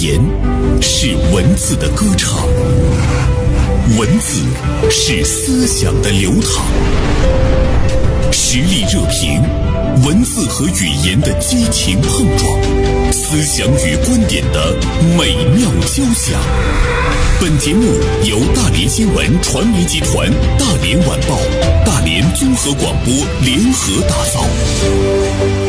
言是文字的歌唱，文字是思想的流淌。实力热评，文字和语言的激情碰撞，思想与观点的美妙交响。本节目由大连新闻传媒集团、大连晚报、大连综合广播联合打造。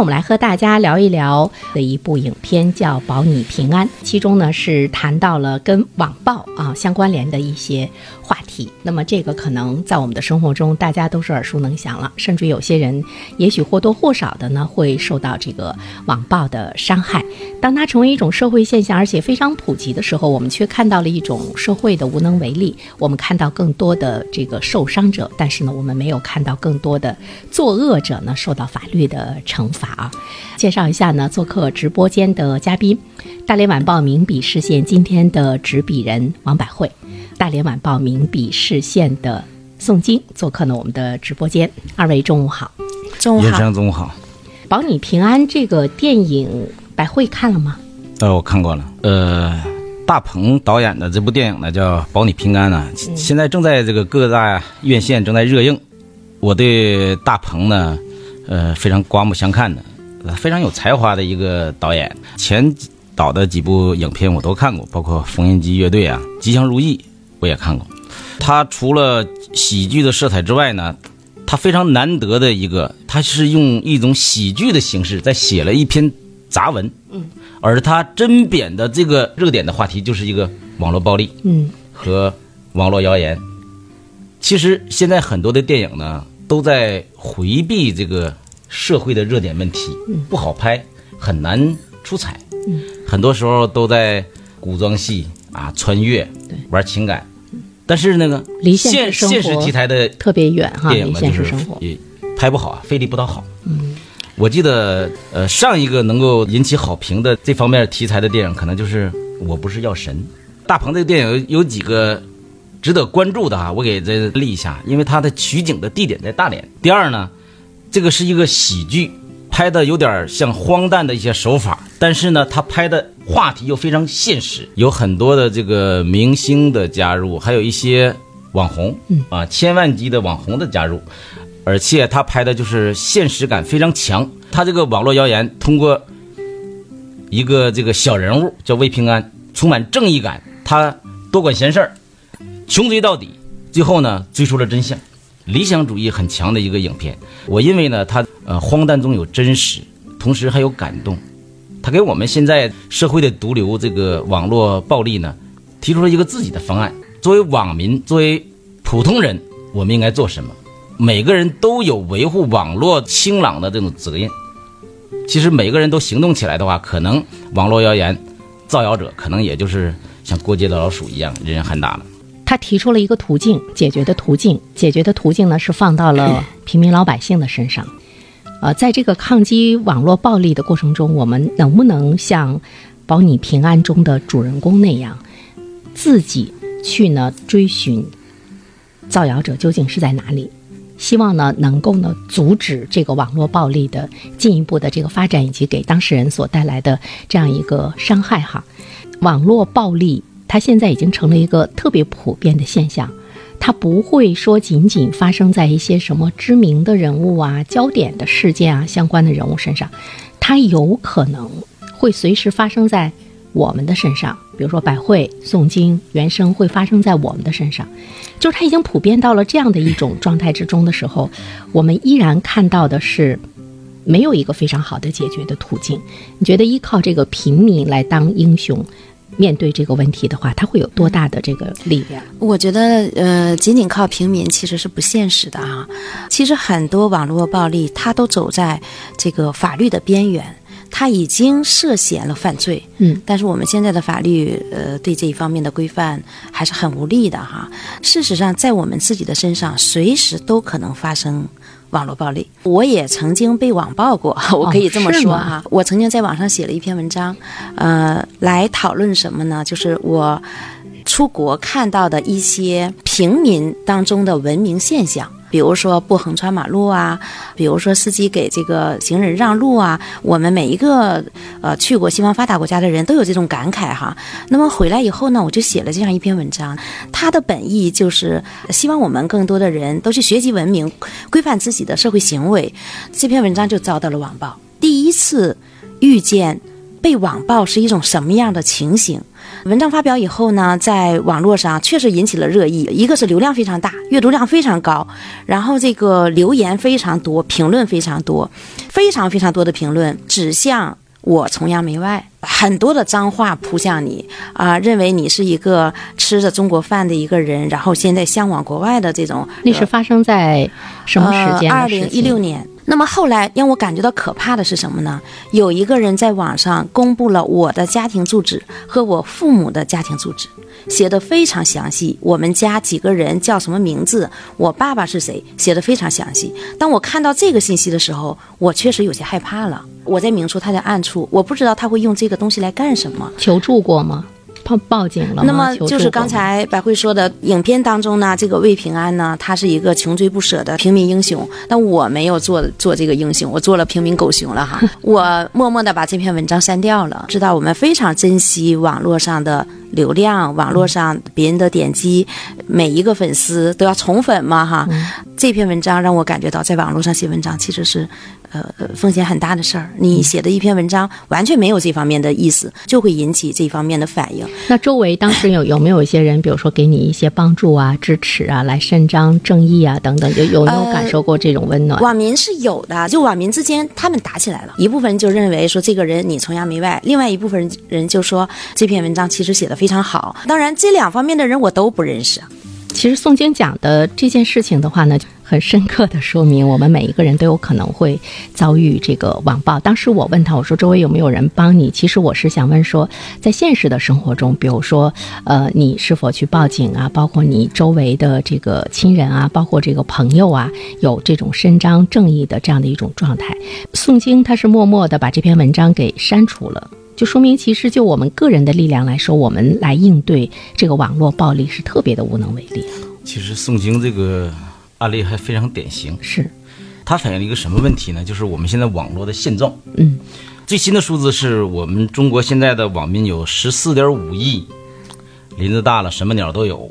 我们来和大家聊一聊的一部影片，叫《保你平安》，其中呢是谈到了跟网暴啊相关联的一些话题。那么这个可能在我们的生活中，大家都是耳熟能详了，甚至有些人也许或多或少的呢会受到这个网暴的伤害。当它成为一种社会现象，而且非常普及的时候，我们却看到了一种社会的无能为力。我们看到更多的这个受伤者，但是呢，我们没有看到更多的作恶者呢受到法律的惩罚。啊，介绍一下呢，做客直播间的嘉宾，大连晚报名笔视线今天的执笔人王百惠，大连晚报名笔视线的宋晶做客呢我们的直播间。二位中午好，中午好，中午好。保你平安这个电影，百惠看了吗？呃，我看过了。呃，大鹏导演的这部电影呢叫《保你平安》呢，现在正在这个各大院线正在热映。我对大鹏呢。呃，非常刮目相看的，非常有才华的一个导演。前导的几部影片我都看过，包括《缝纫机乐队》啊，《吉祥如意》我也看过。他除了喜剧的色彩之外呢，他非常难得的一个，他是用一种喜剧的形式在写了一篇杂文。嗯。而他针砭的这个热点的话题就是一个网络暴力。嗯。和网络谣言。其实现在很多的电影呢。都在回避这个社会的热点问题，不好拍，很难出彩。很多时候都在古装戏啊，穿越，玩情感。但是那个离现现实题材的特别远哈，电影呢就是也拍不好啊，费力不讨好。嗯，我记得呃上一个能够引起好评的这方面题材的电影，可能就是《我不是药神》。大鹏这个电影有几个。值得关注的啊，我给这立一下，因为它的取景的地点在大连。第二呢，这个是一个喜剧，拍的有点像荒诞的一些手法，但是呢，他拍的话题又非常现实，有很多的这个明星的加入，还有一些网红，啊，千万级的网红的加入，而且他拍的就是现实感非常强。他这个网络谣言通过一个这个小人物叫魏平安，充满正义感，他多管闲事儿。穷追到底，最后呢追出了真相，理想主义很强的一个影片。我认为呢，它呃荒诞中有真实，同时还有感动。它给我们现在社会的毒瘤这个网络暴力呢，提出了一个自己的方案。作为网民，作为普通人，我们应该做什么？每个人都有维护网络清朗的这种责任。其实每个人都行动起来的话，可能网络谣言造谣者可能也就是像过街的老鼠一样，人人喊打了。他提出了一个途径，解决的途径，解决的途径呢是放到了平民老百姓的身上。呃，在这个抗击网络暴力的过程中，我们能不能像《保你平安》中的主人公那样，自己去呢追寻造谣者究竟是在哪里？希望呢能够呢阻止这个网络暴力的进一步的这个发展，以及给当事人所带来的这样一个伤害哈。网络暴力。它现在已经成了一个特别普遍的现象，它不会说仅仅发生在一些什么知名的人物啊、焦点的事件啊、相关的人物身上，它有可能会随时发生在我们的身上。比如说百会、诵经、原声会发生在我们的身上，就是它已经普遍到了这样的一种状态之中的时候，我们依然看到的是没有一个非常好的解决的途径。你觉得依靠这个平民来当英雄？面对这个问题的话，他会有多大的这个力量？我觉得，呃，仅仅靠平民其实是不现实的啊。其实很多网络暴力，它都走在这个法律的边缘。他已经涉嫌了犯罪。嗯，但是我们现在的法律，呃，对这一方面的规范还是很无力的哈。事实上，在我们自己的身上，随时都可能发生网络暴力。我也曾经被网暴过，我可以这么说哈。我曾经在网上写了一篇文章，呃，来讨论什么呢？就是我出国看到的一些平民当中的文明现象。比如说不横穿马路啊，比如说司机给这个行人让路啊，我们每一个呃去过西方发达国家的人都有这种感慨哈。那么回来以后呢，我就写了这样一篇文章，它的本意就是希望我们更多的人都去学习文明，规范自己的社会行为。这篇文章就遭到了网暴，第一次遇见被网暴是一种什么样的情形。文章发表以后呢，在网络上确实引起了热议。一个是流量非常大，阅读量非常高，然后这个留言非常多，评论非常多，非常非常多的评论指向我崇洋媚外，很多的脏话扑向你啊、认为你是一个吃着中国饭的一个人，然后现在向往国外的这种那是发生在什么时间二零一六年。那么后来让我感觉到可怕的是什么呢？有一个人在网上公布了我的家庭住址和我父母的家庭住址，写的非常详细。我们家几个人叫什么名字，我爸爸是谁，写的非常详细。当我看到这个信息的时候，我确实有些害怕了。我在明处，他在暗处，我不知道他会用这个东西来干什么。求助过吗？报报警了？那么就是刚才白慧说的，影片当中呢，这个魏平安呢，他是一个穷追不舍的平民英雄，那我没有做做这个英雄，我做了平民狗熊了哈。我默默的把这篇文章删掉了，知道我们非常珍惜网络上的流量，网络上别人的点击，每一个粉丝都要宠粉嘛哈。这篇文章让我感觉到，在网络上写文章其实是。呃，呃风险很大的事儿。你写的一篇文章完全没有这方面的意思，就会引起这方面的反应。那周围当时有有没有一些人，比如说给你一些帮助啊、支持啊，来伸张正义啊等等，有有没有呃感受过这种温暖？网民是有的，就网民之间他们打起来了，一部分人就认为说这个人你崇洋媚外，另外一部分人人就说这篇文章其实写的非常好。当然，这两方面的人我都不认识。其实宋晶讲的这件事情的话呢，很深刻的说明我们每一个人都有可能会遭遇这个网暴。当时我问他，我说周围有没有人帮你？其实我是想问说，在现实的生活中，比如说，呃，你是否去报警啊？包括你周围的这个亲人啊，包括这个朋友啊，有这种伸张正义的这样的一种状态。宋晶他是默默的把这篇文章给删除了。就说明，其实就我们个人的力量来说，我们来应对这个网络暴力是特别的无能为力。其实宋晶这个案例还非常典型，是，它反映了一个什么问题呢？就是我们现在网络的现状。嗯，最新的数字是我们中国现在的网民有十四点五亿，林子大了什么鸟都有，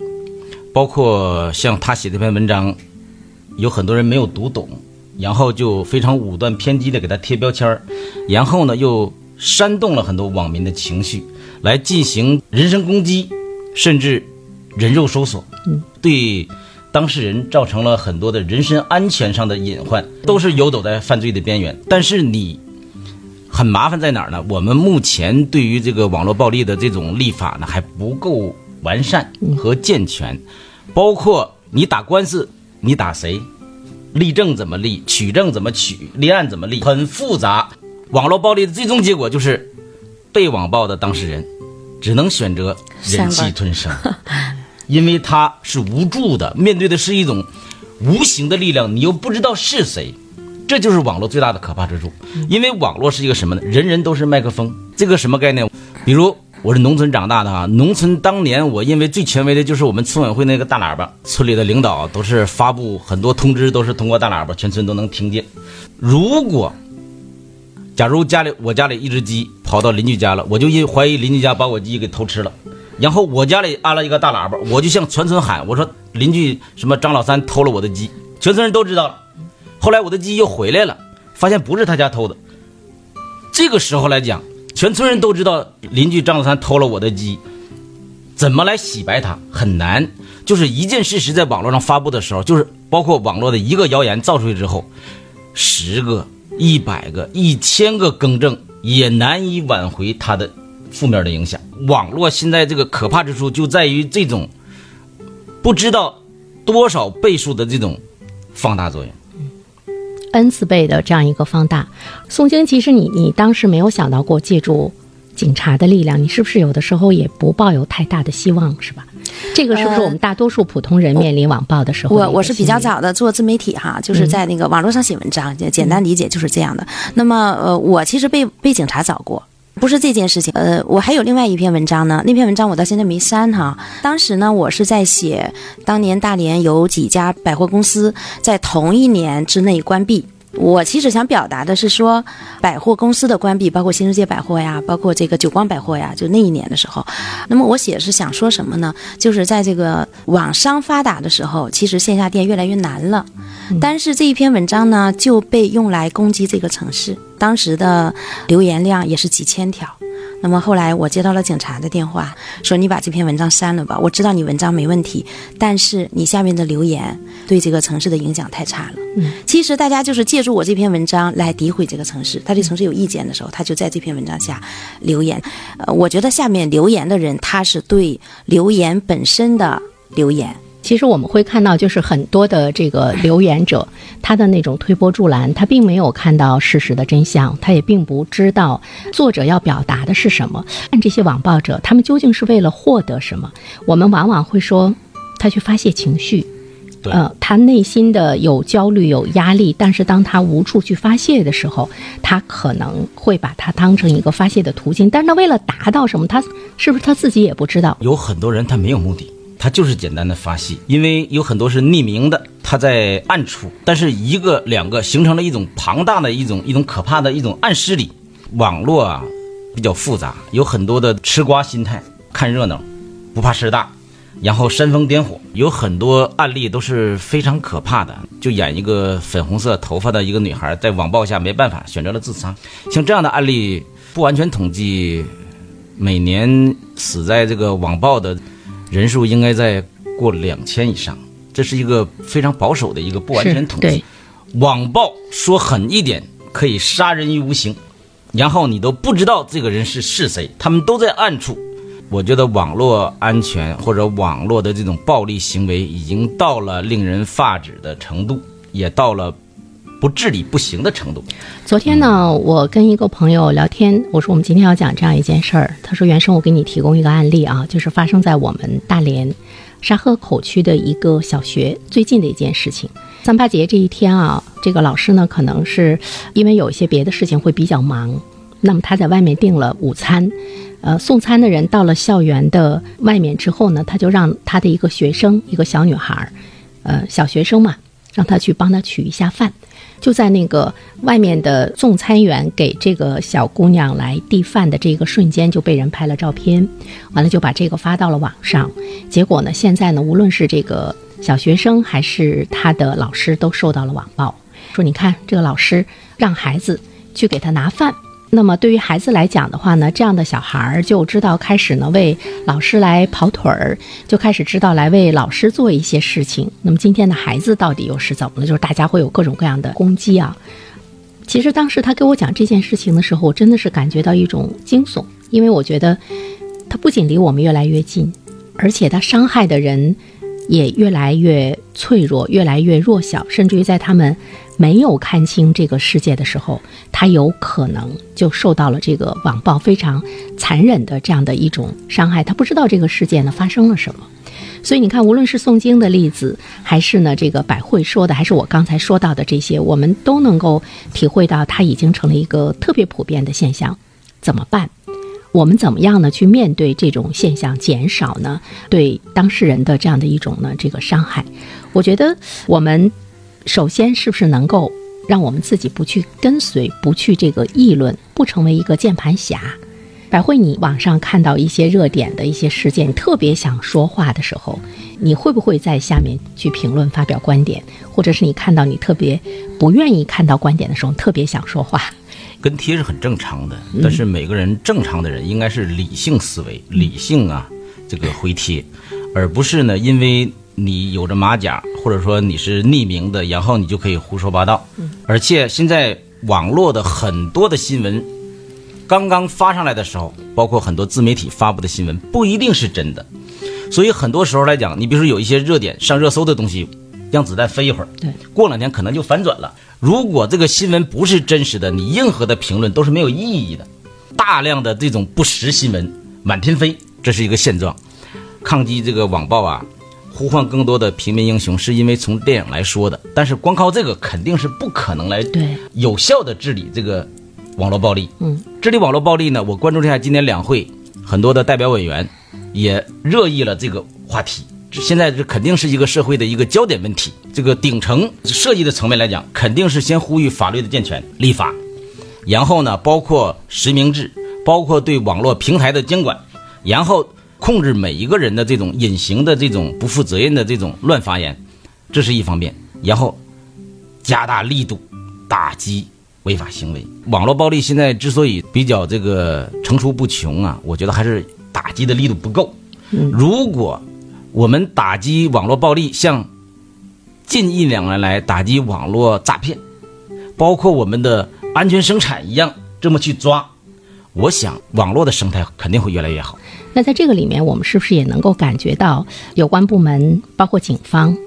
包括像他写这篇文章，有很多人没有读懂，然后就非常武断偏激的给他贴标签儿，然后呢又煽动了很多网民的情绪，来进行人身攻击，甚至人肉搜索，嗯，对当事人造成了很多的人身安全上的隐患，都是游走在犯罪的边缘。但是你很麻烦在哪儿呢？我们目前对于这个网络暴力的这种立法呢还不够完善和健全，包括你打官司，你打谁？立证怎么立？取证怎么取？立案怎么立？很复杂。网络暴力的最终结果就是，被网暴的当事人只能选择忍气吞声，因为他是无助的，面对的是一种无形的力量，你又不知道是谁。这就是网络最大的可怕之处，因为网络是一个什么呢？人人都是麦克风，这个什么概念？比如我是农村长大的哈，农村当年我因为最权威的就是我们村委会那个大喇叭，村里的领导都是发布很多通知，都是通过大喇叭，全村都能听见。如果假如家里我家里一只鸡跑到邻居家了，我就因怀疑邻居家把我鸡给偷吃了，然后我家里安了一个大喇叭，我就向全村喊，我说邻居什么张老三偷了我的鸡，全村人都知道了。后来我的鸡又回来了，发现不是他家偷的。这个时候来讲，全村人都知道邻居张老三偷了我的鸡，怎么来洗白他很难。就是一件事实在网络上发布的时候，就是包括网络的一个谣言造出去之后，十个、一百个、一千个更正也难以挽回它的负面的影响。网络现在这个可怕之处就在于这种不知道多少倍数的这种放大作用。n 次倍的这样一个放大。宋晶，其实你你当时没有想到过借助警察的力量，你是不是有的时候也不抱有太大的希望，是吧？这个是不是我们大多数普通人面临网暴的时候我我是比较早的做自媒体哈，就是在那个网络上写文章，简简单理解就是这样的。那么呃，我其实被被警察找过。不是这件事情，呃，我还有另外一篇文章呢，那篇文章我到现在没删哈。当时呢，我是在写当年大连有几家百货公司在同一年之内关闭。我其实想表达的是说，百货公司的关闭，包括新世界百货呀，包括这个久光百货呀，就那一年的时候。那么我写是想说什么呢？就是在这个网商发达的时候，其实线下店越来越难了。但是这一篇文章呢，就被用来攻击这个城市，当时的留言量也是几千条。那么后来我接到了警察的电话，说你把这篇文章删了吧。我知道你文章没问题，但是你下面的留言对这个城市的影响太差了。嗯，其实大家就是借助我这篇文章来诋毁这个城市，他对城市有意见的时候，他就在这篇文章下留言。呃，我觉得下面留言的人他是对留言本身的留言。其实我们会看到，就是很多的这个留言者，他的那种推波助澜，他并没有看到事实的真相，他也并不知道作者要表达的是什么。看这些网暴者，他们究竟是为了获得什么？我们往往会说，他去发泄情绪，对呃，他内心的有焦虑、有压力，但是当他无处去发泄的时候，他可能会把它当成一个发泄的途径。但是他为了达到什么，他是不是他自己也不知道？有很多人他没有目的，他就是简单的发泄，因为有很多是匿名的，他在暗处，但是一个两个形成了一种庞大的一种一种可怕的一种暗势力。网络啊比较复杂，有很多的吃瓜心态，看热闹，不怕事大。然后煽风点火，有很多案例都是非常可怕的。就演一个粉红色头发的一个女孩，在网暴下没办法选择了自杀。像这样的案例，不完全统计，每年死在这个网暴的人数应该在过两千以上。这是一个非常保守的一个不完全统计。网暴说狠一点，可以杀人于无形，然后你都不知道这个人是是谁，他们都在暗处。我觉得网络安全或者网络的这种暴力行为已经到了令人发指的程度，也到了不治理不行的程度。昨天呢，我跟一个朋友聊天，我说我们今天要讲这样一件事儿。他说：“原生，我给你提供一个案例啊，就是发生在我们大连沙河口区的一个小学最近的一件事情。三八节这一天啊，这个老师呢，可能是因为有一些别的事情会比较忙，那么他在外面订了午餐。呃，送餐的人到了校园的外面之后呢，他就让他的一个学生，一个小女孩，呃，小学生嘛，让他去帮他取一下饭。就在那个外面的送餐员给这个小姑娘来递饭的这个瞬间，就被人拍了照片，完了就把这个发到了网上。结果呢，现在呢，无论是这个小学生还是他的老师，都受到了网暴。说你看这个老师让孩子去给他拿饭。那么对于孩子来讲的话呢，这样的小孩儿就知道开始呢为老师来跑腿儿，就开始知道来为老师做一些事情。那么今天的孩子到底又是怎么了？就是大家会有各种各样的攻击啊。其实当时他给我讲这件事情的时候，我真的是感觉到一种惊悚，因为我觉得他不仅离我们越来越近，而且他伤害的人也越来越脆弱，越来越弱小，甚至于在他们没有看清这个世界的时候，他有可能就受到了这个网暴非常残忍的这样的一种伤害。他不知道这个世界呢发生了什么。所以你看，无论是诵经的例子，还是呢这个百惠说的，还是我刚才说到的这些，我们都能够体会到，它已经成了一个特别普遍的现象。怎么办？我们怎么样呢？去面对这种现象，减少呢对当事人的这样的一种呢这个伤害？我觉得我们首先是不是能够让我们自己不去跟随，不去这个议论，不成为一个键盘侠？百惠，你网上看到一些热点的一些事件，你特别想说话的时候，你会不会在下面去评论发表观点？或者是你看到你特别不愿意看到观点的时候，特别想说话？跟贴是很正常的，但是每个人正常的人应该是理性思维，理性啊，这个回贴，而不是呢，因为你有着马甲，或者说你是匿名的，然后你就可以胡说八道。而且现在网络的很多的新闻，刚刚发上来的时候，包括很多自媒体发布的新闻，不一定是真的。所以很多时候来讲，你比如说有一些热点上热搜的东西，让子弹飞一会儿。对，过两天可能就反转了。如果这个新闻不是真实的，你任何的评论都是没有意义的。大量的这种不实新闻满天飞，这是一个现状。抗击这个网暴啊，呼唤更多的平民英雄，是因为从电影来说的。但是光靠这个肯定是不可能来对有效的治理这个网络暴力。嗯，治理网络暴力呢，我关注一下今年两会很多的代表委员也热议了这个话题。这现在这肯定是一个社会的一个焦点问题。这个顶层设计的层面来讲，肯定是先呼吁法律的健全，立法，然后呢，包括实名制，包括对网络平台的监管，然后控制每一个人的这种隐形的这种不负责任的这种乱发言，这是一方面。然后加大力度打击违法行为。网络暴力现在之所以比较这个层出不穷啊，我觉得还是打击的力度不够。如果我们打击网络暴力，像近一两年来打击网络诈骗，包括我们的安全生产一样，这么去抓，我想网络的生态肯定会越来越好。那在这个里面，我们是不是也能够感觉到有关部门，包括警方，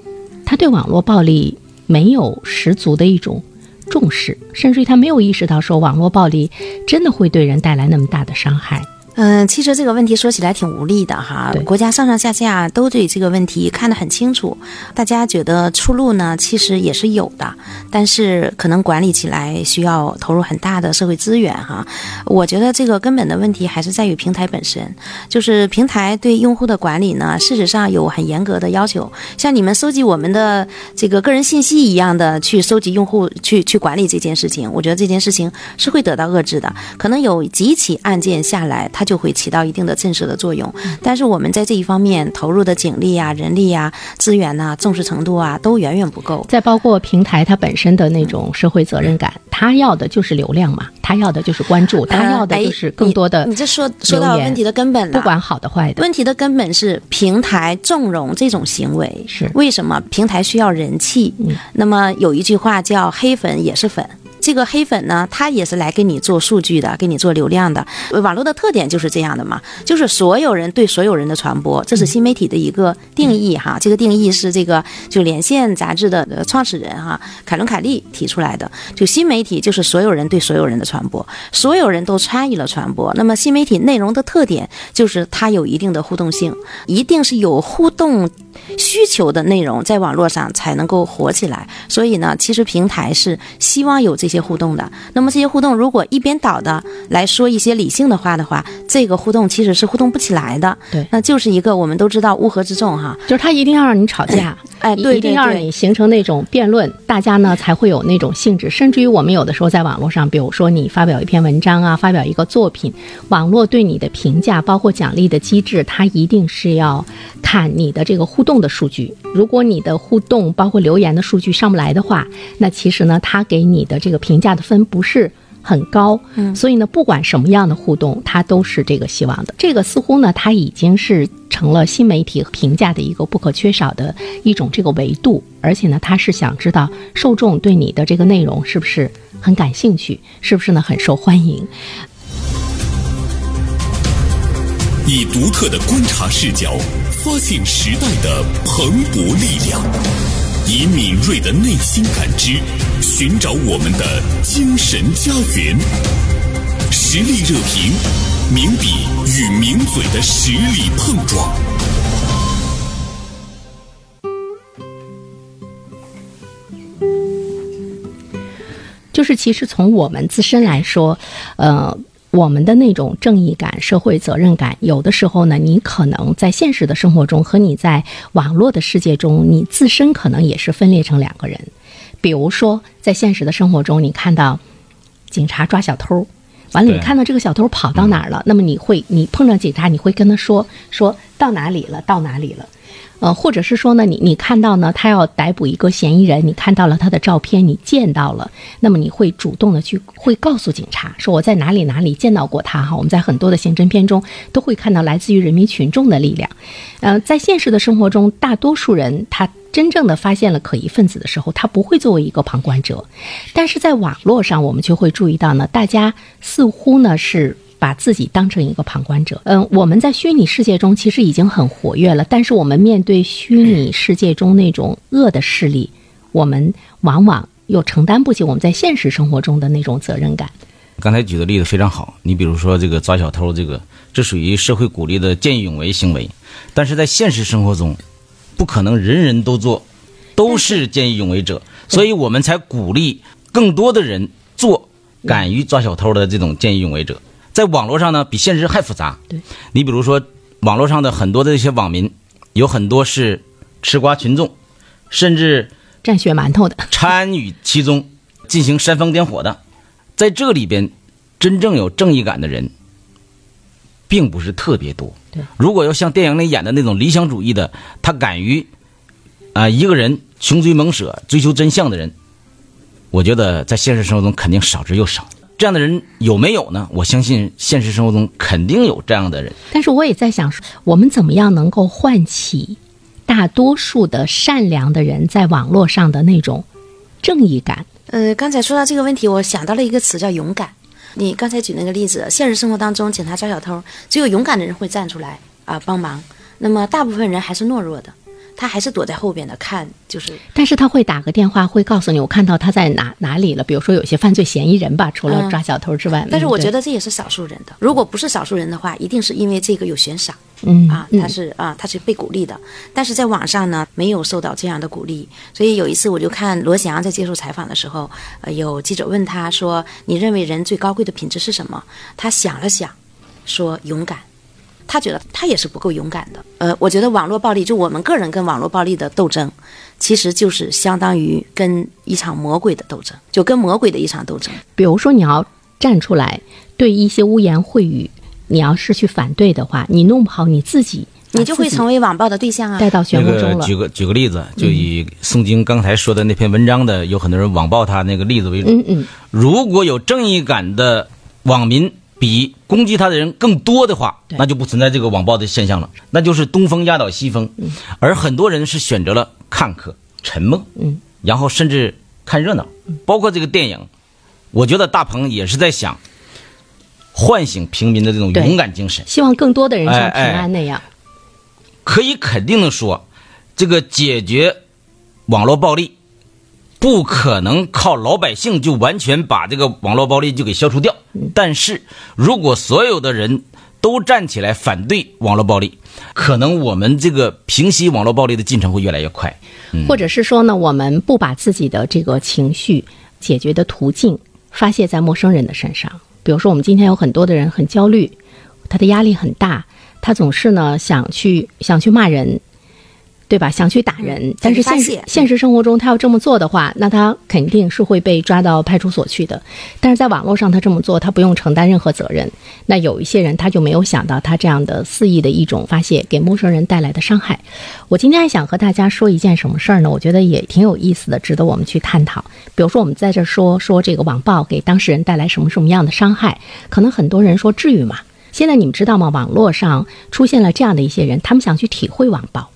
他对网络暴力没有十足的一种重视，甚至于他没有意识到说网络暴力真的会对人带来那么大的伤害。嗯，其实这个问题说起来挺无力的哈。国家上上下下都对这个问题看得很清楚，大家觉得出路呢，其实也是有的，但是可能管理起来需要投入很大的社会资源哈。我觉得这个根本的问题还是在于平台本身，就是平台对用户的管理呢，事实上有很严格的要求。像你们收集我们的这个个人信息一样的去收集用户，去去管理这件事情，我觉得这件事情是会得到遏制的。可能有几起案件下来，它就会起到一定的震慑的作用。但是我们在这一方面投入的警力啊、人力啊、资源呐、重视程度啊，都远远不够。再包括平台它本身的那种社会责任感，它要的就是流量嘛，它要的就是关注，它要的就是更多的呃哎你你这说说到问题的根本了。不管好的坏的。问题的根本是平台纵容这种行为。是为什么平台需要人气？嗯那么有一句话叫“黑粉也是粉”。这个黑粉呢，他也是来给你做数据的，给你做流量的。网络的特点就是这样的嘛，就是所有人对所有人的传播，这是新媒体的一个定义哈。这个定义是这个就《连线》杂志的创始人哈凯伦凯利提出来的。就新媒体就是所有人对所有人的传播，所有人都参与了传播。那么新媒体内容的特点就是它有一定的互动性，一定是有互动需求的内容在网络上才能够火起来。所以呢，其实平台是希望有这些些互动的。那么这些互动如果一边倒的来说一些理性的话的话，这个互动其实是互动不起来的。对那就是一个我们都知道乌合之众哈。就是他一定要让你吵架，哎，对一定要让你形成那种辩论，大家呢才会有那种兴致。甚至于我们有的时候在网络上，比如说你发表一篇文章啊，发表一个作品，网络对你的评价，包括奖励的机制，它一定是要看你的这个互动的数据。如果你的互动包括留言的数据上不来的话，那其实呢，它给你的这个评价的分不是。很高，嗯，所以呢，不管什么样的互动，它都是这个希望的。这个似乎呢，它已经是成了新媒体评价的一个不可缺少的一种这个维度，而且呢，它是想知道受众对你的这个内容是不是很感兴趣，是不是呢很受欢迎。以独特的观察视角，发现时代的蓬勃力量；以敏锐的内心感知，寻找我们的精神家园。实力热评，名笔与名嘴的实力碰撞。就是其实从我们自身来说，呃，我们的那种正义感、社会责任感，有的时候呢，你可能在现实的生活中和你在网络的世界中，你自身可能也是分裂成两个人。比如说，在现实的生活中，你看到警察抓小偷，完了你看到这个小偷跑到哪儿了，那么你会你碰上警察，你会跟他说说到哪里了，到哪里了。呃，或者是说呢，你你看到呢，他要逮捕一个嫌疑人，你看到了他的照片，你见到了，那么你会主动的去会告诉警察说我在哪里哪里见到过他哈。我们在很多的刑侦片中都会看到来自于人民群众的力量。呃，在现实的生活中，大多数人他真正的发现了可疑分子的时候，他不会作为一个旁观者，但是在网络上，我们就会注意到呢，大家似乎呢是。把自己当成一个旁观者。嗯，我们在虚拟世界中其实已经很活跃了，但是我们面对虚拟世界中那种恶的势力，我们往往又承担不起我们在现实生活中的那种责任感。刚才举的例子非常好，你比如说这个抓小偷，这个这属于社会鼓励的见义勇为行为，但是在现实生活中，不可能人人都做，都是见义勇为者，所以我们才鼓励更多的人做敢于抓小偷的这种见义勇为者。在网络上呢，比现实还复杂。对，你比如说网络上的很多的一些网民，有很多是吃瓜群众，甚至蘸血馒头的，参与其中进行煽风点火的，在这里边，真正有正义感的人，并不是特别多。对，如果要像电影里演的那种理想主义的，他敢于啊、一个人穷追猛舍追求真相的人，我觉得在现实生活中肯定少之又少。这样的人有没有呢？我相信现实生活中肯定有这样的人。但是我也在想，我们怎么样能够唤起大多数的善良的人在网络上的那种正义感？呃，刚才说到这个问题，我想到了一个词叫勇敢。你刚才举那个例子，现实生活当中警察抓小偷，只有勇敢的人会站出来啊、帮忙，那么大部分人还是懦弱的，他还是躲在后边的看，就是但是他会打个电话，会告诉你我看到他在哪哪里了。比如说有些犯罪嫌疑人吧，除了嗯抓小偷之外，但是我觉得，得这也是少数人的。如果不是少数人的话，一定是因为这个有悬赏嗯啊，他是啊，他是被鼓励的。但是在网上呢，没有受到这样的鼓励。所以有一次我就看罗翔在接受采访的时候，呃，有记者问他说：“你认为人最高贵的品质是什么？”他想了想，说：“勇敢。”他觉得他也是不够勇敢的。呃，我觉得网络暴力，就我们个人跟网络暴力的斗争，其实就是相当于跟一场魔鬼的斗争，就跟魔鬼的一场斗争。比如说你要站出来对一些污言秽语，你要是去反对的话，你弄不好你自己，你就会成为为网暴的对象啊！带到漩那涡中了。个举个举个例子，就以宋晶刚才说的那篇文章的有很多人网暴他那个例子为主。嗯嗯，如果有正义感的网民比攻击他的人更多的话，那就不存在这个网暴的现象了，那就是东风压倒西风。而很多人是选择了看客、沉默，嗯，然后甚至看热闹，包括这个电影，我觉得大鹏也是在想唤醒平民的这种勇敢精神。希望更多的人像哎平安那样。可以肯定的说，这个解决网络暴力，不可能靠老百姓就完全把这个网络暴力就给消除掉。但是如果所有的人都站起来反对网络暴力，可能我们这个平息网络暴力的进程会越来越快。或者是说呢，我们不把自己的这个情绪解决的途径发泄在陌生人的身上。比如说，我们今天有很多的人很焦虑，他的压力很大，他总是呢想去想去骂人，对吧？想去打人，但是现实现实生活中他要这么做的话，那他肯定是会被抓到派出所去的。但是在网络上他这么做，他不用承担任何责任。那有一些人他就没有想到他这样的肆意的一种发泄给陌生人带来的伤害。我今天还想和大家说一件什么事儿呢？我觉得也挺有意思的，值得我们去探讨。比如说，我们在这儿说说这个网暴给当事人带来什么什么样的伤害，可能很多人说至于吗？现在你们知道吗？网络上出现了这样的一些人，他们想去体会网暴。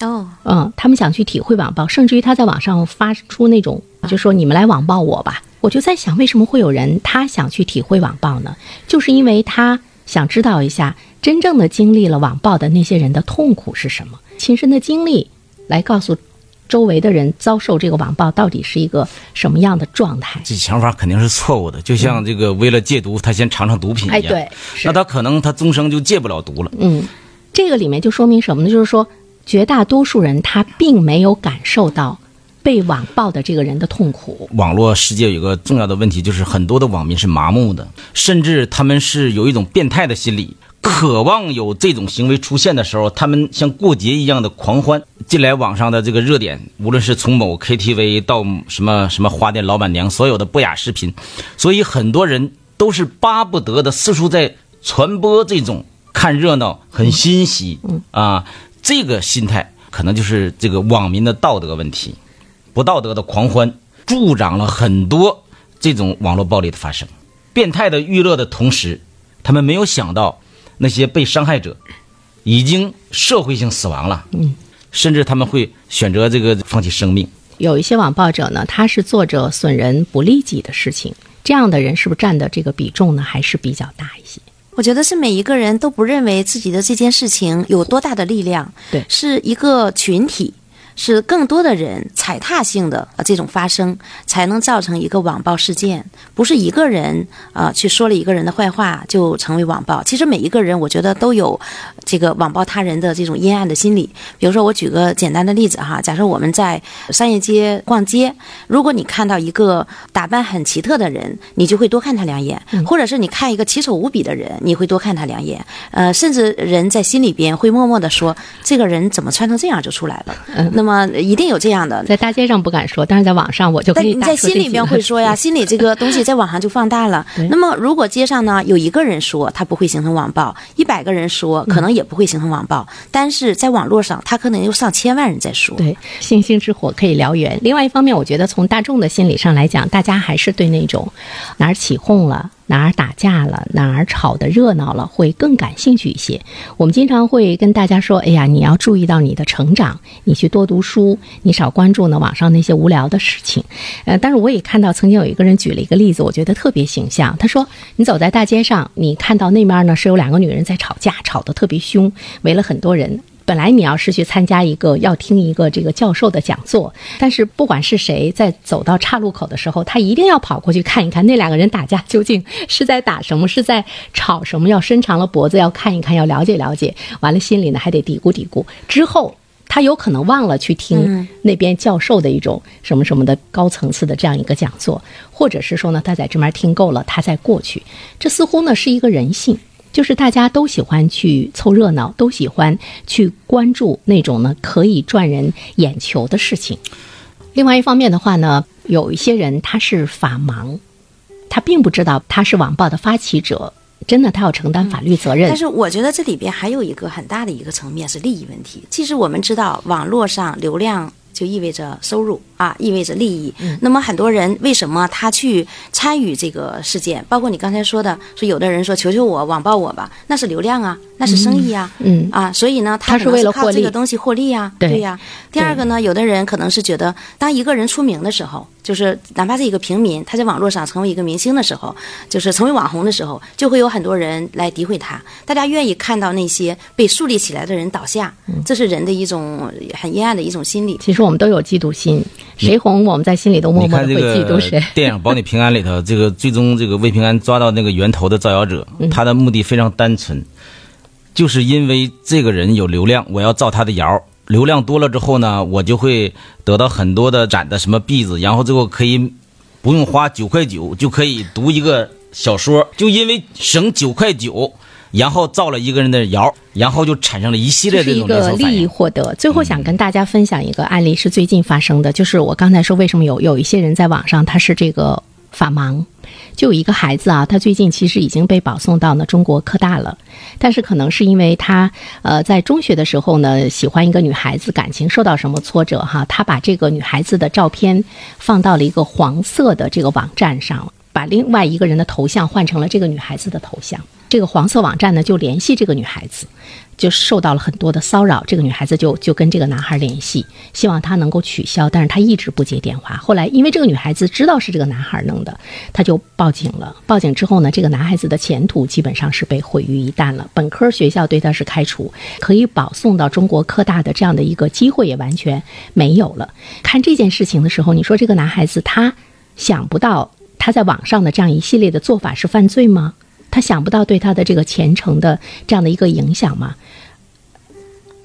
哦，嗯，他们想去体会网暴，甚至于他在网上发出那种，就说你们来网暴我吧。我就在想，为什么会有人他想去体会网暴呢？就是因为他想知道一下真正的经历了网暴的那些人的痛苦是什么，亲身的经历来告诉周围的人遭受这个网暴到底是一个什么样的状态。这想法肯定是错误的，就像这个为了戒毒，他先尝尝毒品一样。哎，对，那他可能他终生就戒不了毒了。嗯，这个里面就说明什么呢？就是说，绝大多数人他并没有感受到被网暴的这个人的痛苦。网络世界有个重要的问题，就是很多的网民是麻木的，甚至他们是有一种变态的心理，渴望有这种行为出现的时候，他们像过节一样的狂欢。近来网上的这个热点，无论是从某 KTV 到什么什么花店老板娘，所有的不雅视频，所以很多人都是巴不得的四处在传播这种看热闹、很欣喜啊这个心态，可能就是这个网民的道德问题。不道德的狂欢，助长了很多这种网络暴力的发生。变态的娱乐的同时，他们没有想到那些被伤害者已经社会性死亡了，嗯，甚至他们会选择这个放弃生命。有一些网暴者呢，他是做着损人不利己的事情，这样的人是不是占的这个比重呢，还是比较大一些？我觉得是每一个人都不认为自己的这件事情有多大的力量，对是一个群体。是更多的人踩踏性的呃这种发生，才能造成一个网暴事件。不是一个人啊、呃去说了一个人的坏话就成为网暴。其实每一个人，我觉得都有这个网暴他人的这种阴暗的心理。比如说，我举个简单的例子哈，假设我们在商业街逛街，如果你看到一个打扮很奇特的人，你就会多看他两眼；或者是你看一个奇丑无比的人，你会多看他两眼。呃，甚至人在心里边会默默的说，这个人怎么穿成这样就出来了。那么一定有这样的。在大街上不敢说，但是在网上我就可但你在心里边会 说呀，心里这个东西在网上就放大了。那么如果街上呢有一个人说，他不会形成网暴；一百个人说，可能也不会形成网暴。但是在网络上，他可能有上千万人在说。对，星星之火可以燎原。另外一方面，我觉得从大众的心理上来讲，大家还是对那种哪儿起哄了。哪儿打架了，哪儿吵得热闹了，会更感兴趣一些。我们经常会跟大家说：“哎呀，你要注意到你的成长，你去多读书，你少关注呢网上那些无聊的事情。”呃，但是我也看到曾经有一个人举了一个例子，我觉得特别形象。他说：“你走在大街上，你看到那面呢是有两个女人在吵架，吵得特别凶，围了很多人。”本来你要是去参加一个要听一个这个教授的讲座，但是不管是谁在走到岔路口的时候，他一定要跑过去看一看那两个人打架究竟是在打什么，是在吵什么，要伸长了脖子要看一看，要了解了解。完了心里呢还得嘀咕嘀咕。之后他有可能忘了去听那边教授的一种什么什么的高层次的这样一个讲座，或者是说呢他在这边听够了，他再过去。这似乎呢是一个人性。就是大家都喜欢去凑热闹，都喜欢去关注那种呢可以赚人眼球的事情。另外一方面的话呢，有一些人他是法盲，他并不知道他是网暴的发起者，真的他要承担法律责任。但是我觉得这里边还有一个很大的一个层面是利益问题。其实我们知道，网络上流量就意味着收入啊，意味着利益。那么很多人为什么他去参与这个事件？包括你刚才说的，说有的人说求求我网暴我吧，那是流量啊，那是生意啊，嗯啊，所以呢，他是为了靠这个东西获利呀、对呀、第二个呢，有的人可能是觉得，当一个人出名的时候，就是哪怕是一个平民，他在网络上成为一个明星的时候，就是成为网红的时候，就会有很多人来诋毁他。大家愿意看到那些被树立起来的人倒下，这是人的一种很阴暗的一种心理。其实我们都有嫉妒心，谁红我们在心里都默默的会嫉妒谁。电影《保你平安》里头，这个最终这个魏平安抓到那个源头的造谣者，他的目的非常单纯，就是因为这个人有流量，我要造他的谣。流量多了之后呢，我就会得到很多的展的什么币子，然后最后可以不用花九块九就可以读一个小说，就因为省九块九，然后造了一个人的谣，然后就产生了一系列这是一个利益。获得。最后想跟大家分享一个案例，是最近发生的，就是我刚才说为什么有有一些人在网上他是这个法盲，就有一个孩子啊，他最近其实已经被保送到呢中国科大了，但是可能是因为他呃在中学的时候呢喜欢一个女孩子，感情受到什么挫折哈，他把这个女孩子的照片放到了一个黄色的这个网站上，把另外一个人的头像换成了这个女孩子的头像。这个黄色网站呢就联系这个女孩子，就受到了很多的骚扰。这个女孩子就就跟这个男孩联系，希望他能够取消，但是他一直不接电话。后来因为这个女孩子知道是这个男孩弄的，他就报警了。报警之后呢，这个男孩子的前途基本上是被毁于一旦了。本科学校对他是开除，可以保送到中国科大的这样的一个机会也完全没有了。看这件事情的时候，你说这个男孩子他想不到他在网上的这样一系列的做法是犯罪吗？他想不到对他的这个前程的这样的一个影响吗？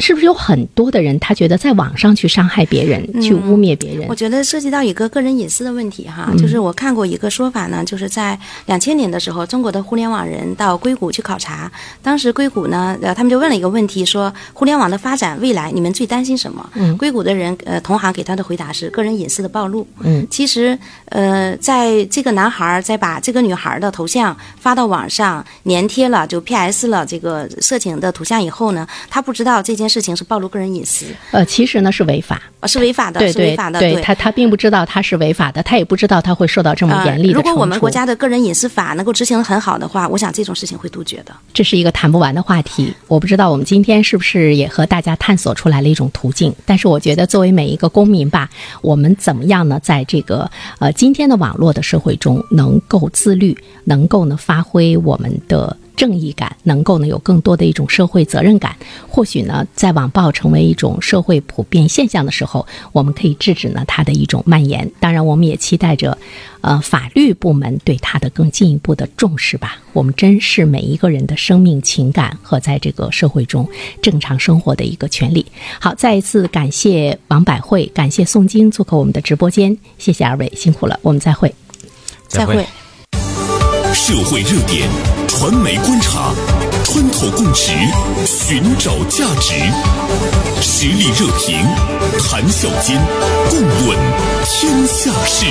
是不是有很多的人，他觉得在网上去伤害别人，去污蔑别人我？觉得涉及到一个个人隐私的问题哈，嗯就是我看过一个说法呢，就是在两千年的时候，中国的互联网人到硅谷去考察，当时硅谷呢，呃，他们就问了一个问题，说互联网的发展未来，你们最担心什么？嗯硅谷的人呃同行给他的回答是个人隐私的暴露。嗯，其实呃，在这个男孩儿在把这个女孩儿的头像发到网上粘贴了，就 PS 了这个色情的图像以后呢，他不知道这件事情是暴露个人隐私，呃，其实呢是违法，啊，是违法的，对对是违法的，对，他他并不知道他是违法的，他也不知道他会受到这么严厉的如果我们国家的个人隐私法能够执行的很好的话，我想这种事情会杜绝的。这是一个谈不完的话题。我不知道我们今天是不是也和大家探索出来了一种途径，但是我觉得作为每一个公民吧，我们怎么样呢，在这个呃今天的网络的社会中，能够自律，能够呢发挥我们的。正义感能够呢有更多的一种社会责任感，或许呢在网暴成为一种社会普遍现象的时候，我们可以制止呢它的一种蔓延。当然，我们也期待着，呃，法律部门对它的更进一步的重视吧。我们珍视每一个人的生命、情感和在这个社会中正常生活的一个权利。好，再一次感谢王百惠，感谢宋晶做客我们的直播间，谢谢二位辛苦了，我们再会。再会。社会热点，传媒观察，穿透共识，寻找价值，实力热评，谈笑间，共论天下事。